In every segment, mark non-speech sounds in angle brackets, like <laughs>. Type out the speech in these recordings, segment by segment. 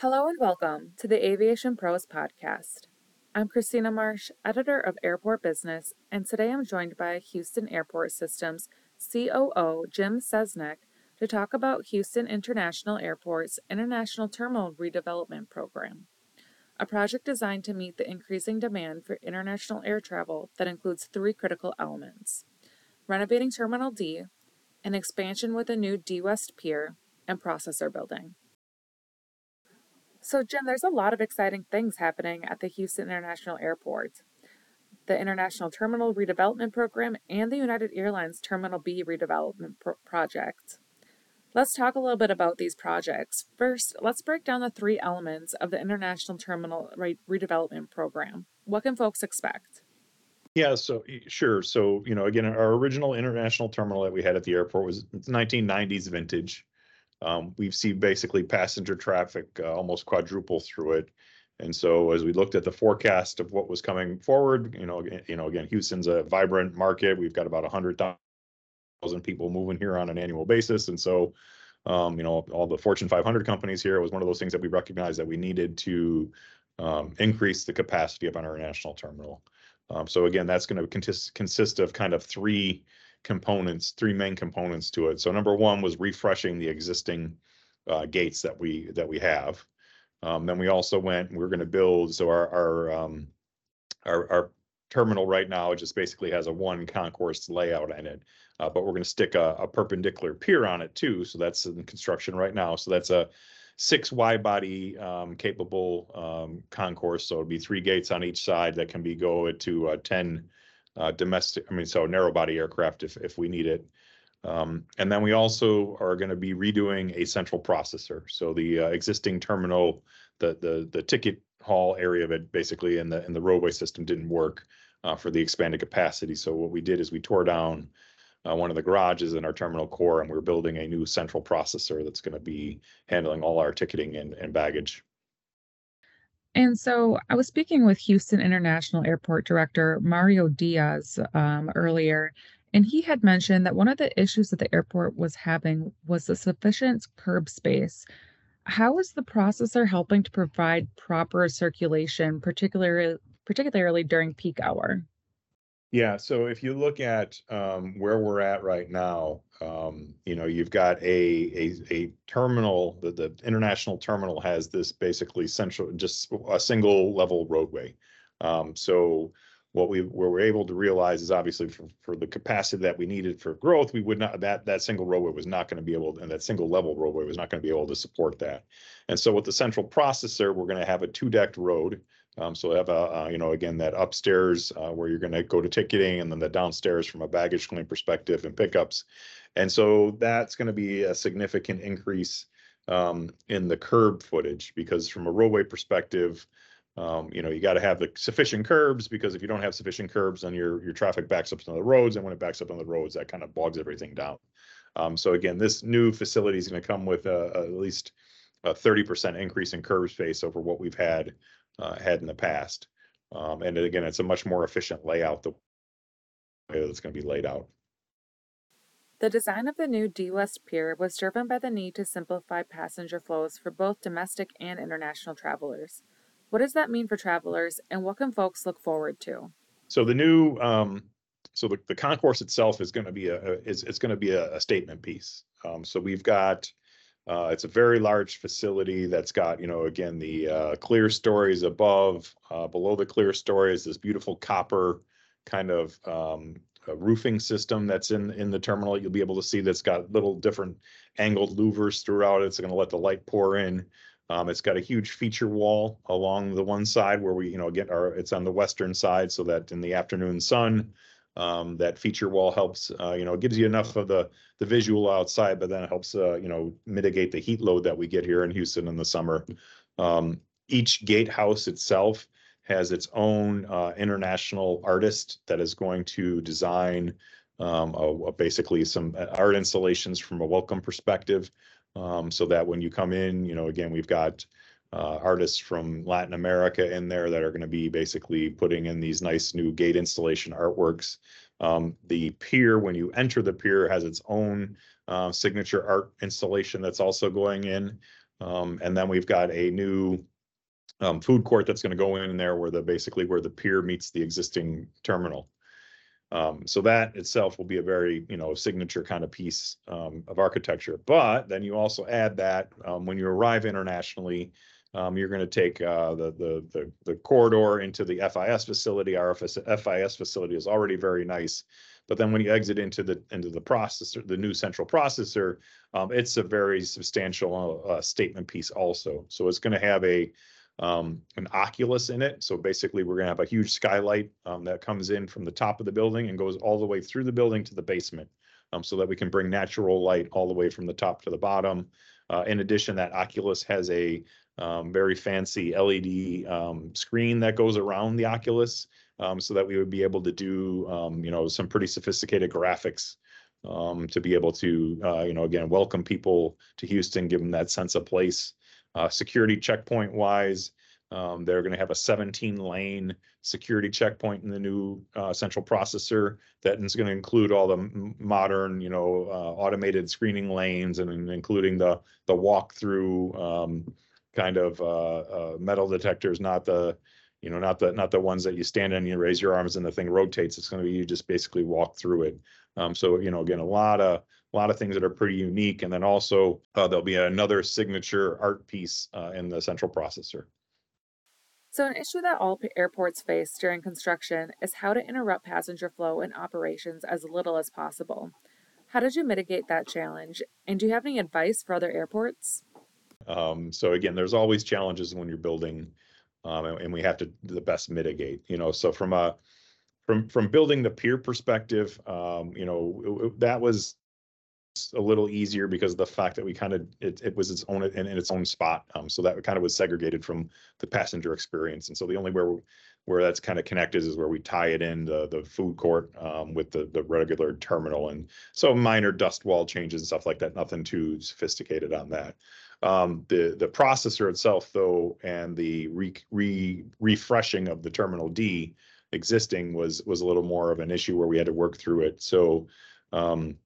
Hello and welcome to the Aviation Pros podcast. I'm Christina Marsh, editor of Airport Business, and today I'm joined by Houston Airport Systems COO Jim Szczesniak to talk about Houston International Airport's International Terminal Redevelopment Program, a project designed to meet the increasing demand for international air travel that includes three critical elements renovating Terminal D, an expansion with a new D West Pier, and processor building. So, Jim, there's a lot of exciting things happening at the Houston International Airport. The International Terminal Redevelopment Program and the United Airlines Terminal B Redevelopment Pro- Project. Let's talk a little bit about these projects. First, let's break down the three elements of the International Terminal Re- Redevelopment Program. What can folks expect? Yeah, so sure. So, you know, again, our original international terminal that we had at the airport was 1990s vintage. Um, we've seen basically passenger traffic uh, almost quadruple through it. And so as we looked at the forecast of what was coming forward, you know, you know, again, Houston's a vibrant market. We've got about a hundred thousand people moving here on an annual basis. And so, um, you know, all the Fortune 500 companies here, it was one of those things that we recognized that we needed to um, increase the capacity of our international terminal. Um, so again, that's going to consist, consist of kind of three components, three main components to it. So number one was refreshing the existing uh, gates that we that we have. Um, then we also went. We are going to build. So our our, um, our our terminal right now just basically has a one concourse layout in it, uh, but we're going to stick a, a, perpendicular pier on it too. So that's in construction right now. So that's a six wide body um, capable um, concourse. So it'll be three gates on each side that can be go to uh, 10 uh, domestic, I mean, so narrow body aircraft if, if we need it. Um, and then we also are going to be redoing a central processor. So the uh, existing terminal, the, the, the ticket hall area of it basically in the, in the roadway system didn't work uh, for the expanded capacity. So what we did is we tore down uh, one of the garages in our terminal core and we're building a new central processor that's going to be handling all our ticketing and, and baggage. And so I was speaking with Houston International Airport Director Mario Diaz um, earlier, and he had mentioned that one of the issues that the airport was having was the sufficient curb space. How is the processor helping to provide proper circulation, particularly particularly during peak hour? Yeah, so if you look at um, where we're at right now, um, you know, you've got a a, a terminal. The, the international terminal has this basically central, just a single level roadway. Um, so what we we're able to realize is obviously for, for the capacity that we needed for growth, we would not that that single roadway was not going to be able, and that single level roadway was not going to be able to support that. And so with the central processor, we're going to have a two decked road um, so have a, uh, you know, again, that upstairs uh, where you're going to go to ticketing and then the downstairs from a baggage claim perspective and pickups. And so that's going to be a significant increase um, in the curb footage because from a roadway perspective, um, you know, you got to have the sufficient curbs because if you don't have sufficient curbs, then your your traffic backs up on the roads, and when it backs up on the roads, that kind of bogs everything down. Um, so again, this new facility is going to come with at least a 30% increase in curb space over what we've had uh, had in the past. Um, and again, it's a much more efficient layout the way that's going to be laid out. The design of the new D West Pier was driven by the need to simplify passenger flows for both domestic and international travelers. What does that mean for travelers, and what can folks look forward to? So the new, um, so the, the concourse itself is going to be a, is it's going to be a, a statement piece. Um, so we've got uh, it's a very large facility that's got, you know, again, the uh, clerestories above, uh, below the clerestories, this beautiful copper kind of um, roofing system that's in in the terminal. You'll be able to see that's got little different angled louvers throughout. It's going to let the light pour in. Um, it's got a huge feature wall along the one side where we, you know, get our, it's on the western side so that in the afternoon sun, Um, that feature wall helps, uh, you know, it gives you enough of the, the visual outside, but then it helps, uh, you know, mitigate the heat load that we get here in Houston in the summer. Um, each gatehouse itself has its own, uh, international artist that is going to design, um, a, a basically some uh, art installations from a welcome perspective. Um, so that when you come in, you know, again, we've got, uh, artists from Latin America in there that are going to be basically putting in these nice new gate installation artworks. Um, the pier, when you enter the pier, has its own uh, signature art installation that's also going in. Um, and then we've got a new um, food court that's going to go in there where the basically where the pier meets the existing terminal. Um, so that itself will be a very, you know, signature kind of piece um, of architecture. But then you also add that um, when you arrive internationally, um, you're going to take uh, the, the the the corridor into the FIS facility. Our FIS, facility is already very nice, but then when you exit into the into the processor, the new central processor, um, it's a very substantial uh, statement piece also. So it's going to have a um, an oculus in it. So basically, we're going to have a huge skylight um, that comes in from the top of the building and goes all the way through the building to the basement, um, so that we can bring natural light all the way from the top to the bottom. Uh, in addition, that Oculus has a um, very fancy LED um, screen that goes around the Oculus, um, so that we would be able to do, um, you know, some pretty sophisticated graphics um, to be able to, uh, you know, again, welcome people to Houston, give them that sense of place. Uh, security checkpoint wise, um, they're going to have a 17 lane security checkpoint in the new uh, central processor that is going to include all the modern, you know, uh, automated screening lanes and including the the walk through um, kind of uh, uh, metal detectors, not the you know not the not the ones that you stand in, and you raise your arms and the thing rotates. It's going to be you just basically walk through it. Um, so you know again a lot of a lot of things that are pretty unique, and then also uh, there'll be another signature art piece uh, in the central processor. So, an issue that all airports face during construction is how to interrupt passenger flow and operations as little as possible. How did you mitigate that challenge? And do you have any advice for other airports? Um, so again, there's always challenges when you're building, um, and, and we have to the best mitigate. You know, so from a from from building the pier perspective, um, you know, it, it, that was a little easier because of the fact that we kind of it, it was its own in, in its own spot. Um, so that kind of was segregated from the passenger experience, and so the only where where that's kind of connected is where we tie it in the the food court um, with the the regular terminal, and so minor dust wall changes and stuff like that. Nothing too sophisticated on that. Um, the the processor itself, though, and the re, re, refreshing of the terminal D existing was was a little more of an issue where we had to work through it. So um,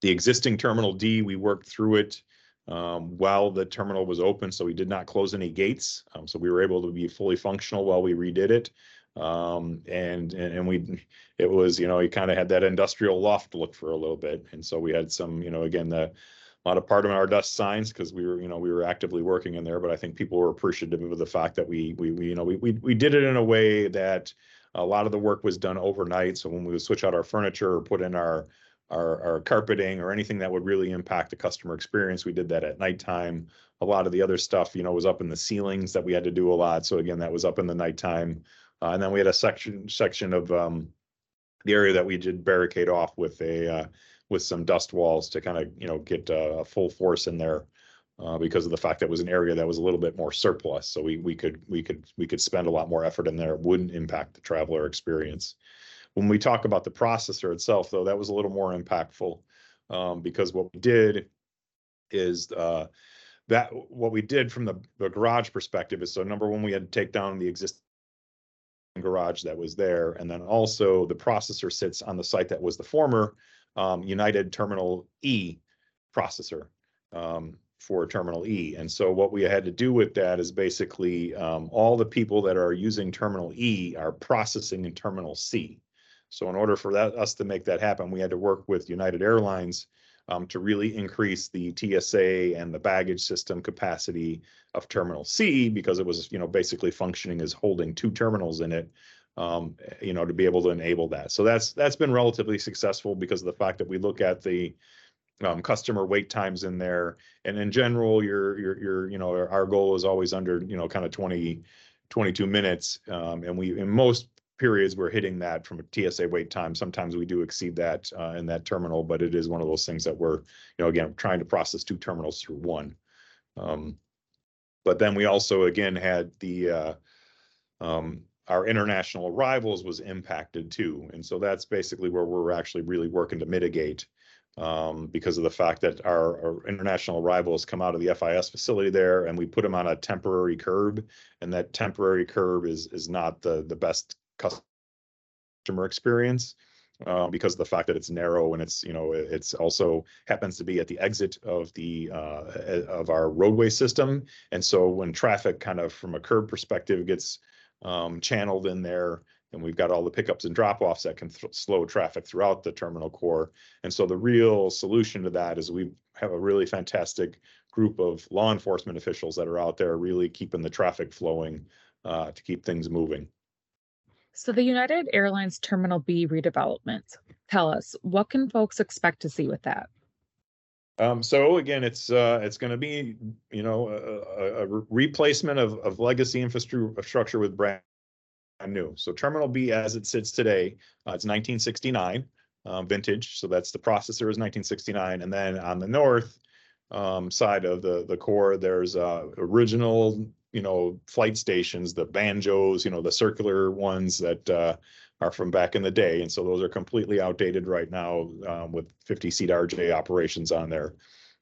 the existing terminal D, we worked through it um, while the terminal was open, so we did not close any gates. Um, so we were able to be fully functional while we redid it. Um, and, and, and we, it was, you know, you kind of had that industrial loft look for a little bit. And so we had some, you know, again, the, a part of our dust signs because we were, you know, we were actively working in there, but I think people were appreciative of the fact that we, we, we you know, we, we, we did it in a way that a lot of the work was done overnight. So when we would switch out our furniture or put in our, our, our carpeting or anything that would really impact the customer experience, we did that at nighttime. A lot of the other stuff, you know, was up in the ceilings that we had to do a lot. So again, that was up in the nighttime. Uh, and then we had a section section of um, the area that we did barricade off with a uh, with some dust walls to kind of, you know, get uh, full force in there uh, because of the fact that was an area that was a little bit more surplus. So we, we could, we could, we could spend a lot more effort in there. It wouldn't impact the traveler experience. When we talk about the processor itself, though, that was a little more impactful um, because what we did is uh, that what we did from the, the garage perspective is so number one, we had to take down the existing garage that was there. And then also the processor sits on the site that was the former um, United Terminal E processor um, for Terminal E. And so what we had to do with that is basically um, all the people that are using Terminal E are processing in Terminal C. So in order for that us to make that happen, we had to work with United Airlines um, to really increase the TSA and the baggage system capacity of Terminal C because it was, you know, basically functioning as holding two terminals in it um, you know, to be able to enable that. So that's that's been relatively successful because of the fact that we look at the um, customer wait times in there, and in general, your your your you know our, goal is always under you know kind of 20 22 minutes, um, and we in most periods we're hitting that from a TSA wait time. Sometimes we do exceed that uh, in that terminal, but it is one of those things that we're, you know, again, trying to process two terminals through one. Um, but then we also again had the uh, um, our international arrivals was impacted too, and so that's basically where we're actually really working to mitigate um, because of the fact that our, our, international arrivals come out of the FIS facility there, and we put them on a temporary curb, and that temporary curb is is not the the best customer experience. Uh, because of the fact that it's narrow and it's you know it's also happens to be at the exit of the uh, of our roadway system and so when traffic kind of from a curb perspective gets um, channeled in there and we've got all the pickups and drop-offs that can th- slow traffic throughout the terminal core. And so the real solution to that is we have a really fantastic group of law enforcement officials that are out there really keeping the traffic flowing uh, to keep things moving. So the United Airlines Terminal B redevelopment. Tell us, what can folks expect to see with that? Um, so again, it's uh, it's going to be you know a, a, replacement of, of legacy infrastructure with brand new. So Terminal B as it sits today, uh, it's 1969 uh, vintage. So that's the processor is 1969. And then on the north um, side of the, the core, there's uh, original, you know, flight stations, the banjos, you know, the circular ones that uh, are from back in the day. And so those are completely outdated right now um, with 50 seat RJ operations on there.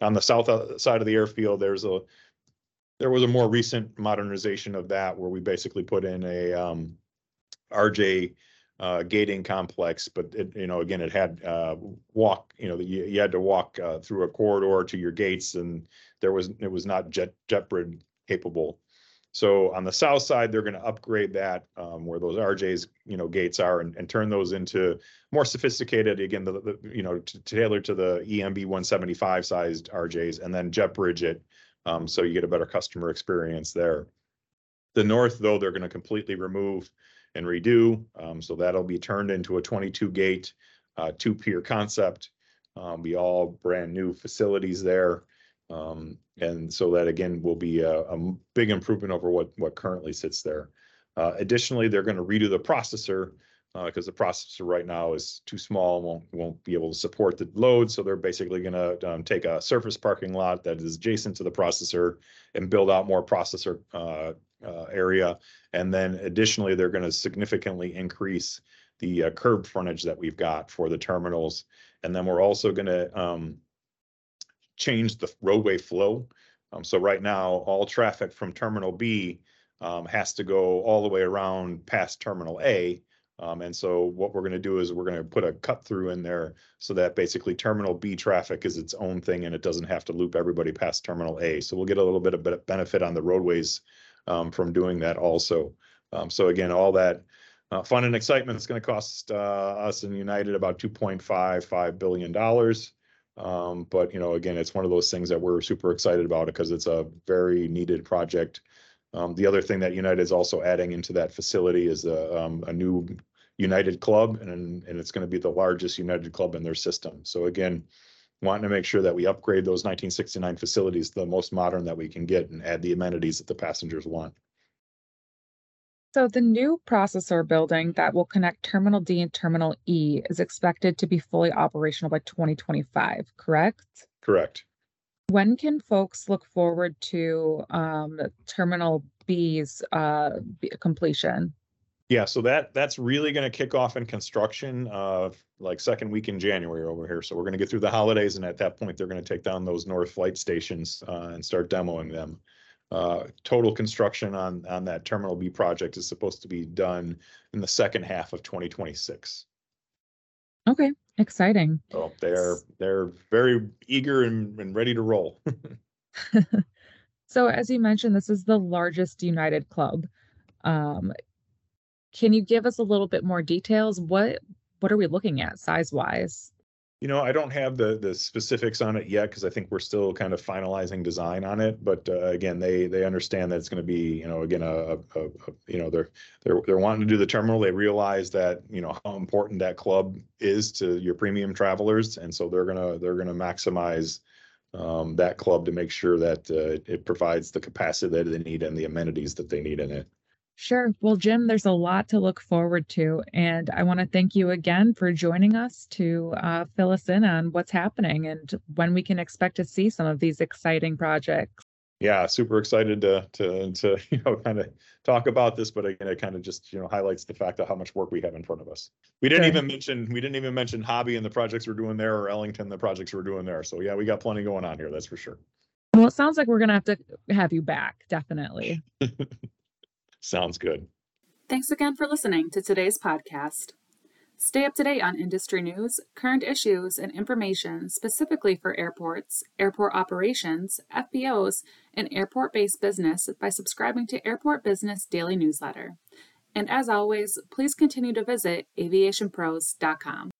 On the south uh, side of the airfield, there's a there was a more recent modernization of that where we basically put in a um, RJ uh, gating complex, but it, you know, again, it had uh, walk, you know, you, you had to walk uh, through a corridor to your gates, and there was it was not jet JetBridge capable. So on the south side, they're going to upgrade that um, where those RJs, you know, gates are, and, and turn those into more sophisticated. Again, the, the you know, to, tailor to the EMB 175 sized RJs, and then jet bridge it, um, so you get a better customer experience there. The north, though, they're going to completely remove and redo. Um, so that'll be turned into a 22 gate, uh, two pier concept. Um, be all brand new facilities there. Um, and so that again will be a, big improvement over what, what currently sits there. Uh, additionally, they're going to redo the processor because uh, the processor right now is too small, won't won't be able to support the load. So they're basically going to um, take a surface parking lot that is adjacent to the processor and build out more processor uh, area. And then additionally, they're going to significantly increase the curb frontage that we've got for the terminals. And then we're also going to um, change the roadway flow. Um, so right now, all traffic from Terminal B um, has to go all the way around past Terminal A. Um, and so what we're going to do is we're going to put a cut through in there so that basically Terminal B traffic is its own thing and it doesn't have to loop everybody past Terminal A. So we'll get a little bit of benefit on the roadways um, from doing that also. Um, so again, all that uh, fun and excitement is going to cost uh, us in United about 2.55 billion dollars. Um, but you know, again, it's one of those things that we're super excited about because it's a very needed project. Um, the other thing that United is also adding into that facility is a, um, a new United Club, and and it's going to be the largest United Club in their system. So again, wanting to make sure that we upgrade those 1969 facilities the most modern that we can get and add the amenities that the passengers want. So the new processor building that will connect Terminal D and Terminal E is expected to be fully operational by 2025, correct? Correct. When can folks look forward to um, Terminal B's uh, completion? Yeah, so that that's really going to kick off in construction uh like second week in January over here. So we're going to get through the holidays, and at that point, they're going to take down those north flight stations uh, and start demoing them. Uh, total construction on on that Terminal B project is supposed to be done in the second half of 2026. Okay, exciting. So they're they're very eager and, and ready to roll. <laughs> so as you mentioned, this is the largest United Club. Um, can you give us a little bit more details? What what are we looking at size wise? You know, I don't have the the specifics on it yet because I think we're still kind of finalizing design on it. But uh, again, they they understand that it's going to be, you know, again, a, a, a, you know, they're they're they're wanting to do the terminal. They realize that you know how important that club is to your premium travelers, and so they're gonna they're gonna maximize um, that club to make sure that uh, it provides the capacity that they need and the amenities that they need in it. Sure. Well, Jim, there's a lot to look forward to. And I want to thank you again for joining us to uh, fill us in on what's happening and when we can expect to see some of these exciting projects. Yeah, super excited to to to <laughs> you know kind of talk about this, but again, it kind of just you know highlights the fact of how much work we have in front of us. We didn't Sure. even mention we didn't even mention Hobby and the projects we're doing there, or Ellington the projects we're doing there. So yeah, we got plenty going on here. That's for sure. Well, it sounds like we're going to have to have you back, definitely. <laughs> Sounds good. Thanks again for listening to today's podcast. Stay up to date on industry news, current issues, and information specifically for airports, airport operations, FBOs, and airport based business by subscribing to Airport Business Daily Newsletter. And as always, please continue to visit aviationpros.com.